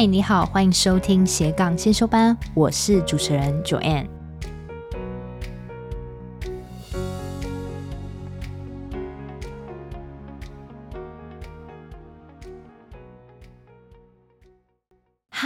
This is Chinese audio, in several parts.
嗨，你好，欢迎收听斜杠先修班，我是主持人 Joanne。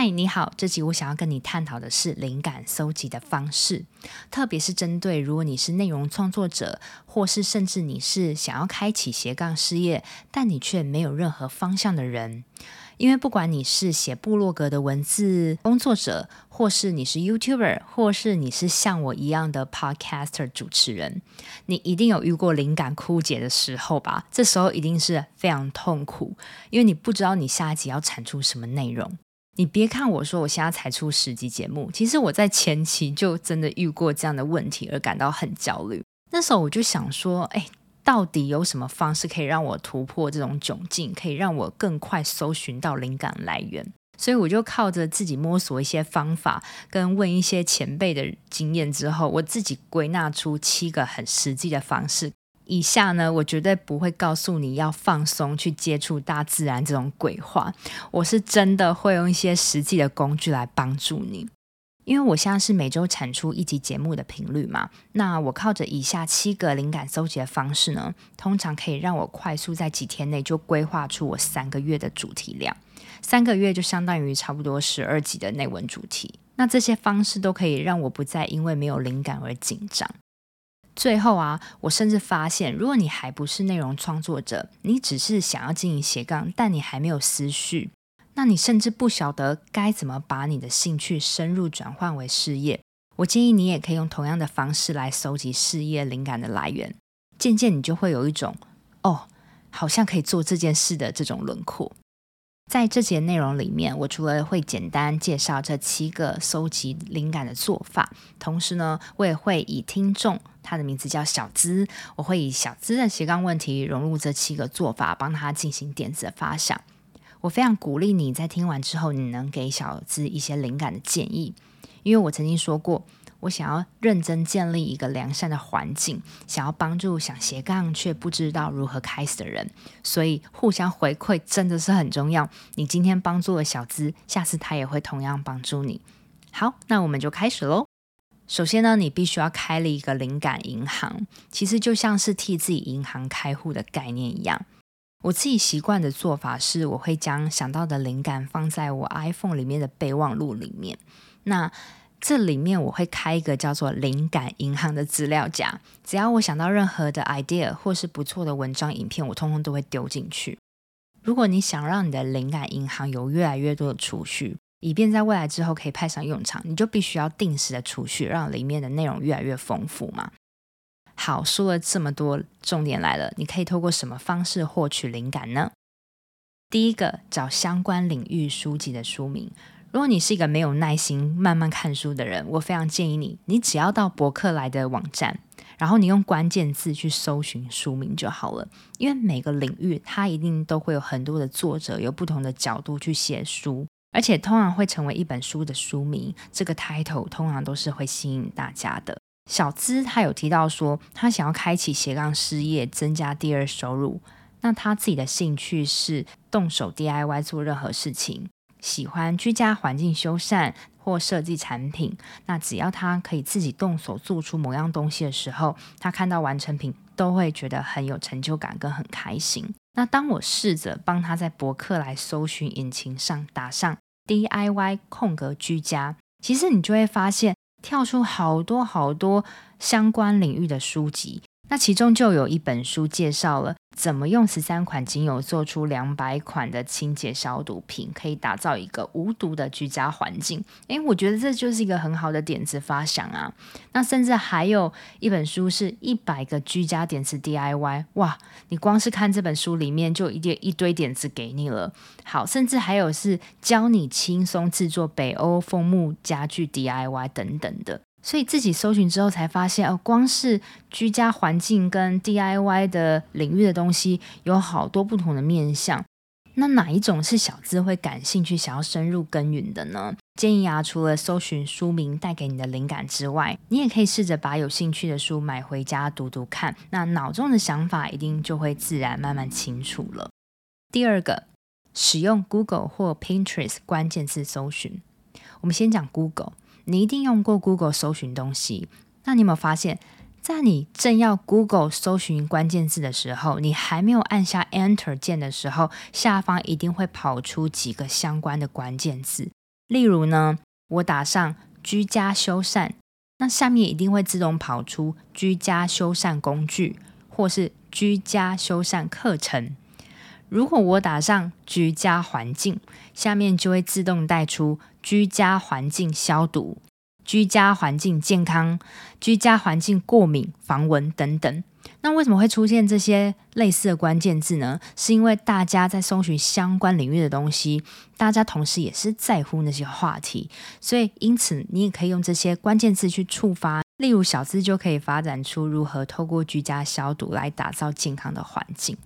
嗨，你好，这集我想要跟你探讨的是灵感搜集的方式，特别是针对如果你是内容创作者，或是甚至你是想要开启斜杠事业，但你却没有任何方向的人。因为不管你是写部落格的文字工作者，或是你是 YouTuber，或是你是像我一样的 Podcaster 主持人，你一定有遇过灵感枯竭的时候吧？这时候一定是非常痛苦，因为你不知道你下一集要产出什么内容。你别看我说我现在才出十集节目，其实我在前期就真的遇过这样的问题而感到很焦虑。那时候我就想说，哎。到底有什么方式可以让我突破这种窘境，可以让我更快搜寻到灵感来源？所以我就靠着自己摸索一些方法，跟问一些前辈的经验之后，我自己归纳出七个很实际的方式。以下呢，我绝对不会告诉你要放松去接触大自然这种鬼话，我是真的会用一些实际的工具来帮助你。因为我现在是每周产出一集节目的频率嘛，那我靠着以下七个灵感搜集的方式呢，通常可以让我快速在几天内就规划出我三个月的主题量，三个月就相当于差不多十二集的内文主题。那这些方式都可以让我不再因为没有灵感而紧张。最后啊，我甚至发现，如果你还不是内容创作者，你只是想要经营斜杠，但你还没有思绪。那你甚至不晓得该怎么把你的兴趣深入转换为事业。我建议你也可以用同样的方式来搜集事业灵感的来源，渐渐你就会有一种哦，好像可以做这件事的这种轮廓。在这节内容里面，我除了会简单介绍这七个搜集灵感的做法，同时呢，我也会以听众，他的名字叫小资，我会以小资的斜杠问题融入这七个做法，帮他进行点子的发想。我非常鼓励你在听完之后，你能给小资一些灵感的建议，因为我曾经说过，我想要认真建立一个良善的环境，想要帮助想斜杠却不知道如何开始的人，所以互相回馈真的是很重要。你今天帮助了小资，下次他也会同样帮助你。好，那我们就开始喽。首先呢，你必须要开了一个灵感银行，其实就像是替自己银行开户的概念一样。我自己习惯的做法是，我会将想到的灵感放在我 iPhone 里面的备忘录里面。那这里面我会开一个叫做“灵感银行”的资料夹，只要我想到任何的 idea 或是不错的文章、影片，我通通都会丢进去。如果你想让你的灵感银行有越来越多的储蓄，以便在未来之后可以派上用场，你就必须要定时的储蓄，让里面的内容越来越丰富嘛。好，说了这么多，重点来了，你可以透过什么方式获取灵感呢？第一个，找相关领域书籍的书名。如果你是一个没有耐心慢慢看书的人，我非常建议你，你只要到博客来的网站，然后你用关键字去搜寻书名就好了。因为每个领域它一定都会有很多的作者，有不同的角度去写书，而且通常会成为一本书的书名，这个 title 通常都是会吸引大家的。小资他有提到说，他想要开启斜杠事业，增加第二收入。那他自己的兴趣是动手 DIY 做任何事情，喜欢居家环境修缮或设计产品。那只要他可以自己动手做出某样东西的时候，他看到完成品都会觉得很有成就感跟很开心。那当我试着帮他在博客来搜寻引擎上打上 DIY 空格居家，其实你就会发现。跳出好多好多相关领域的书籍，那其中就有一本书介绍了怎么用十三款精油做出两百款的清洁消毒品，可以打造一个无毒的居家环境。诶，我觉得这就是一个很好的点子发想啊。那甚至还有一本书是一百个居家点子 DIY，哇，你光是看这本书里面就一点一堆点子给你了。好，甚至还有是教你轻松制作北欧枫木家具 DIY 等等的。所以自己搜寻之后才发现，哦，光是居家环境跟 DIY 的领域的东西有好多不同的面向。那哪一种是小资会感兴趣、想要深入耕耘的呢？建议啊，除了搜寻书名带给你的灵感之外，你也可以试着把有兴趣的书买回家读读看。那脑中的想法一定就会自然慢慢清楚了。第二个，使用 Google 或 Pinterest 关键字搜寻。我们先讲 Google，你一定用过 Google 搜寻东西。那你有没有发现，在你正要 Google 搜寻关键字的时候，你还没有按下 Enter 键的时候，下方一定会跑出几个相关的关键字。例如呢，我打上居家修缮，那下面一定会自动跑出居家修缮工具，或是居家修缮课程。如果我打上居家环境，下面就会自动带出居家环境消毒。居家环境健康、居家环境过敏防蚊等等，那为什么会出现这些类似的关键字呢？是因为大家在搜寻相关领域的东西，大家同时也是在乎那些话题，所以因此你也可以用这些关键字去触发。例如小资就可以发展出如何透过居家消毒来打造健康的环境。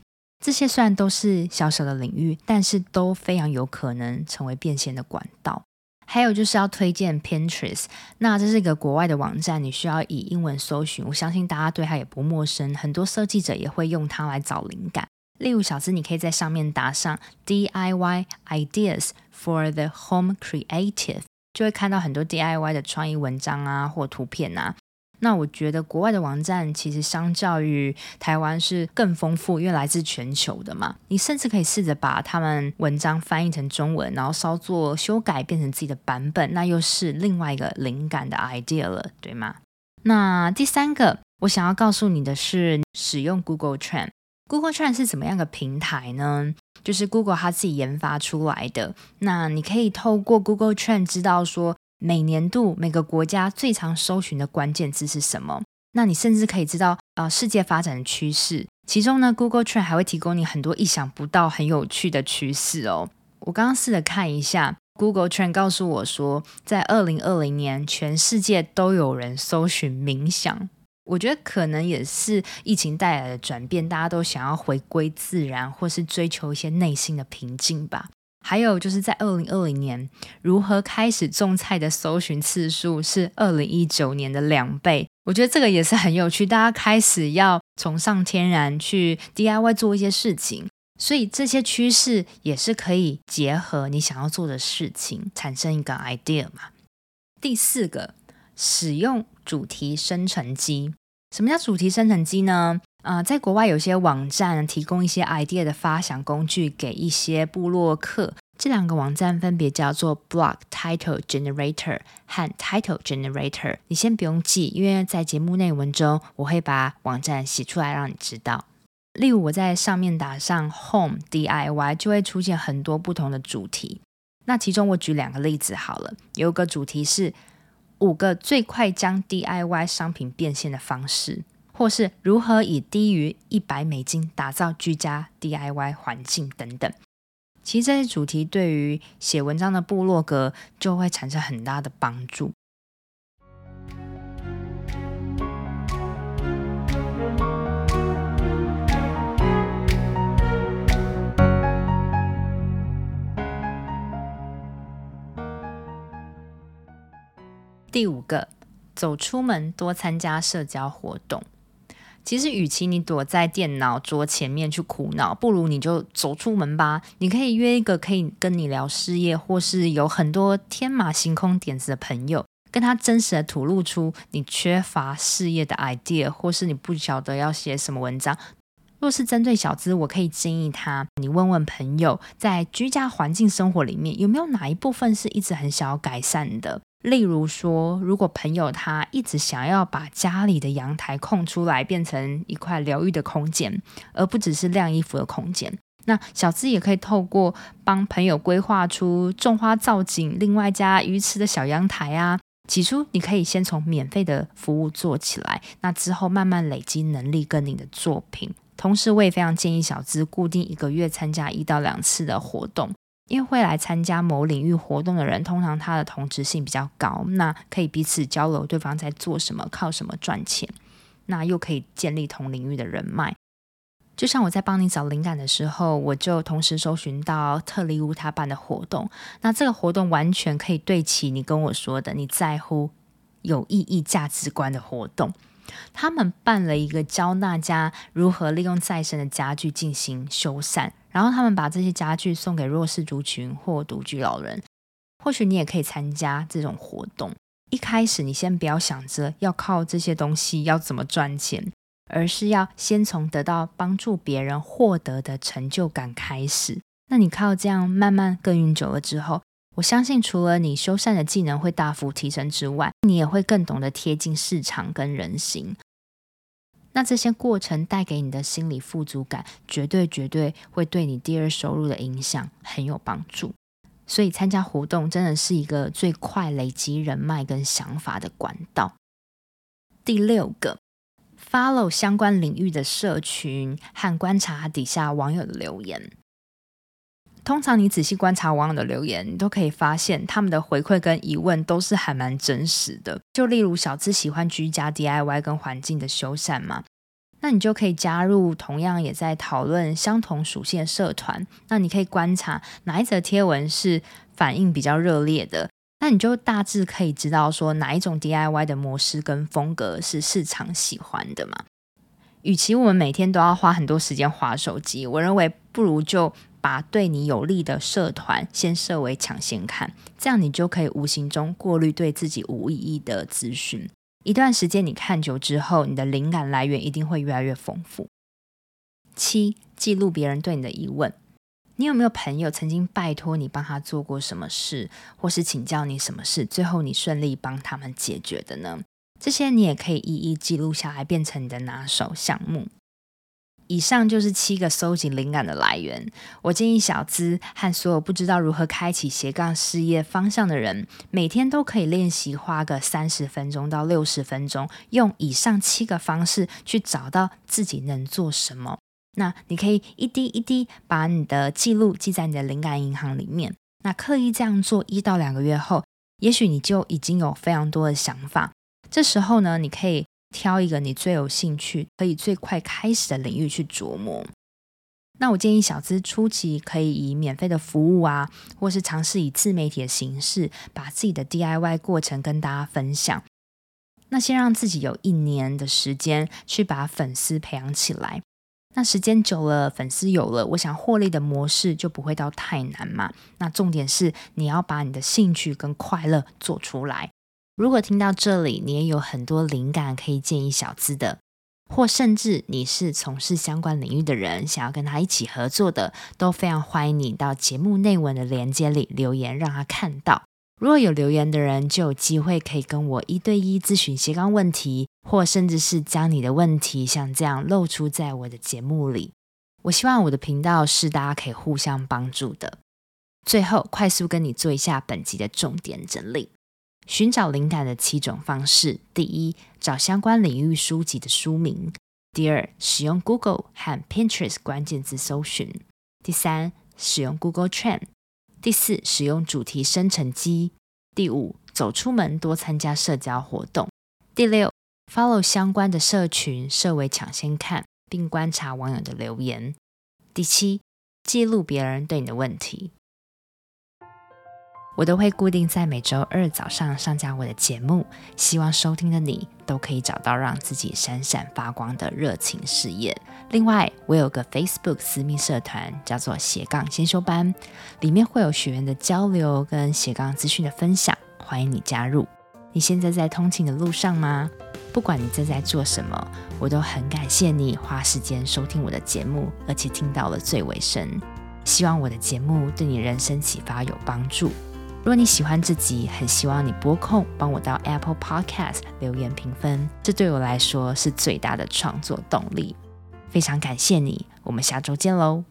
这些虽然都是小小的领域，但是都非常有可能成为变现的管道。还有就是要推荐 Pinterest，那这是一个国外的网站，你需要以英文搜寻，我相信大家对它也不陌生，很多设计者也会用它来找灵感。例如小资，你可以在上面打上 DIY ideas for the home creative，就会看到很多 DIY 的创意文章啊或图片啊。那我觉得国外的网站其实相较于台湾是更丰富，因为来自全球的嘛。你甚至可以试着把他们文章翻译成中文，然后稍作修改，变成自己的版本，那又是另外一个灵感的 idea 了，对吗？那第三个，我想要告诉你的是，使用 Google Trend。Google Trend 是怎么样的平台呢？就是 Google 它自己研发出来的。那你可以透过 Google Trend 知道说。每年度每个国家最常搜寻的关键字是什么？那你甚至可以知道啊、世界发展的趋势。其中呢，Google Trend 还会提供你很多意想不到、很有趣的趋势哦。我刚刚试着看一下，Google Trend 告诉我说，在二零二零年，全世界都有人搜寻冥想。我觉得可能也是疫情带来的转变，大家都想要回归自然，或是追求一些内心的平静吧。还有就是在二零二零年，如何开始种菜的搜寻次数是二零一九年的两倍。我觉得这个也是很有趣，大家开始要崇尚天然，去 DIY 做一些事情，所以这些趋势也是可以结合你想要做的事情，产生一个 idea 嘛。第四个，使用主题生成机。什么叫主题生成机呢？啊、呃，在国外有些网站提供一些 idea 的发想工具给一些部落客。这两个网站分别叫做 Block Title Generator 和 Title Generator。你先不用记，因为在节目内文中我会把网站写出来让你知道。例如我在上面打上 Home DIY，就会出现很多不同的主题。那其中我举两个例子好了，有个主题是五个最快将 DIY 商品变现的方式。或是如何以低于一百美金打造居家 DIY 环境等等，其实这些主题对于写文章的部落格就会产生很大的帮助。第五个，走出门，多参加社交活动。其实，与其你躲在电脑桌前面去苦恼，不如你就走出门吧。你可以约一个可以跟你聊事业，或是有很多天马行空点子的朋友，跟他真实的吐露出你缺乏事业的 idea，或是你不晓得要写什么文章。若是针对小资，我可以建议他，你问问朋友，在居家环境生活里面，有没有哪一部分是一直很想要改善的？例如说，如果朋友他一直想要把家里的阳台空出来，变成一块疗愈的空间，而不只是晾衣服的空间，那小资也可以透过帮朋友规划出种花造景，另外加鱼池的小阳台啊。起初你可以先从免费的服务做起来，那之后慢慢累积能力跟你的作品。同时，我也非常建议小资固定一个月参加一到两次的活动。因为会来参加某领域活动的人，通常他的同质性比较高，那可以彼此交流对方在做什么、靠什么赚钱，那又可以建立同领域的人脉。就像我在帮你找灵感的时候，我就同时搜寻到特力屋他办的活动，那这个活动完全可以对齐你跟我说的你在乎有意义价值观的活动。他们办了一个教大家如何利用再生的家具进行修缮。然后他们把这些家具送给弱势族群或独居老人。或许你也可以参加这种活动。一开始，你先不要想着要靠这些东西要怎么赚钱，而是要先从得到帮助别人获得的成就感开始。那你靠这样慢慢耕耘久了之后，我相信除了你修缮的技能会大幅提升之外，你也会更懂得贴近市场跟人心。那这些过程带给你的心理富足感，绝对绝对会对你第二收入的影响很有帮助。所以参加活动真的是一个最快累积人脉跟想法的管道。第六个，follow 相关领域的社群和观察底下网友的留言。通常你仔细观察网友的留言，你都可以发现他们的回馈跟疑问都是还蛮真实的。就例如小资喜欢居家 DIY 跟环境的修缮嘛。那你就可以加入同样也在讨论相同属性的社团。那你可以观察哪一则贴文是反应比较热烈的，那你就大致可以知道说哪一种 DIY 的模式跟风格是市场喜欢的嘛。与其我们每天都要花很多时间划手机，我认为不如就把对你有利的社团先设为抢先看，这样你就可以无形中过滤对自己无意义的资讯。一段时间你看久之后，你的灵感来源一定会越来越丰富。七，记录别人对你的疑问。你有没有朋友曾经拜托你帮他做过什么事，或是请教你什么事，最后你顺利帮他们解决的呢？这些你也可以一一记录下来，变成你的拿手项目。以上就是七个搜集灵感的来源。我建议小资和所有不知道如何开启斜杠事业方向的人，每天都可以练习花个三十分钟到六十分钟，用以上七个方式去找到自己能做什么。那你可以一滴一滴把你的记录记在你的灵感银行里面。那刻意这样做一到两个月后，也许你就已经有非常多的想法。这时候呢，你可以。挑一个你最有兴趣、可以最快开始的领域去琢磨。那我建议小资初期可以以免费的服务啊，或是尝试以自媒体的形式，把自己的 DIY 过程跟大家分享。那先让自己有一年的时间去把粉丝培养起来。那时间久了，粉丝有了，我想获利的模式就不会到太难嘛。那重点是你要把你的兴趣跟快乐做出来。如果听到这里，你也有很多灵感可以建议小资的，或甚至你是从事相关领域的人，想要跟他一起合作的，都非常欢迎你到节目内文的链接里留言，让他看到。如果有留言的人，就有机会可以跟我一对一咨询斜杠问题，或甚至是将你的问题像这样露出在我的节目里。我希望我的频道是大家可以互相帮助的。最后，快速跟你做一下本集的重点整理。寻找灵感的七种方式：第一，找相关领域书籍的书名；第二，使用 Google 和 Pinterest 关键字搜寻；第三，使用 Google Trend；第四，使用主题生成机；第五，走出门多参加社交活动；第六，follow 相关的社群设为抢先看，并观察网友的留言；第七，记录别人对你的问题。我都会固定在每周二早上上架我的节目，希望收听的你都可以找到让自己闪闪发光的热情事业。另外，我有个 Facebook 私密社团，叫做斜杠先修班，里面会有学员的交流跟斜杠资讯的分享，欢迎你加入。你现在在通勤的路上吗？不管你正在做什么，我都很感谢你花时间收听我的节目，而且听到了最尾声。希望我的节目对你人生启发有帮助。如果你喜欢这集，很希望你播控帮我到 Apple Podcast 留言评分，这对我来说是最大的创作动力。非常感谢你，我们下周见喽。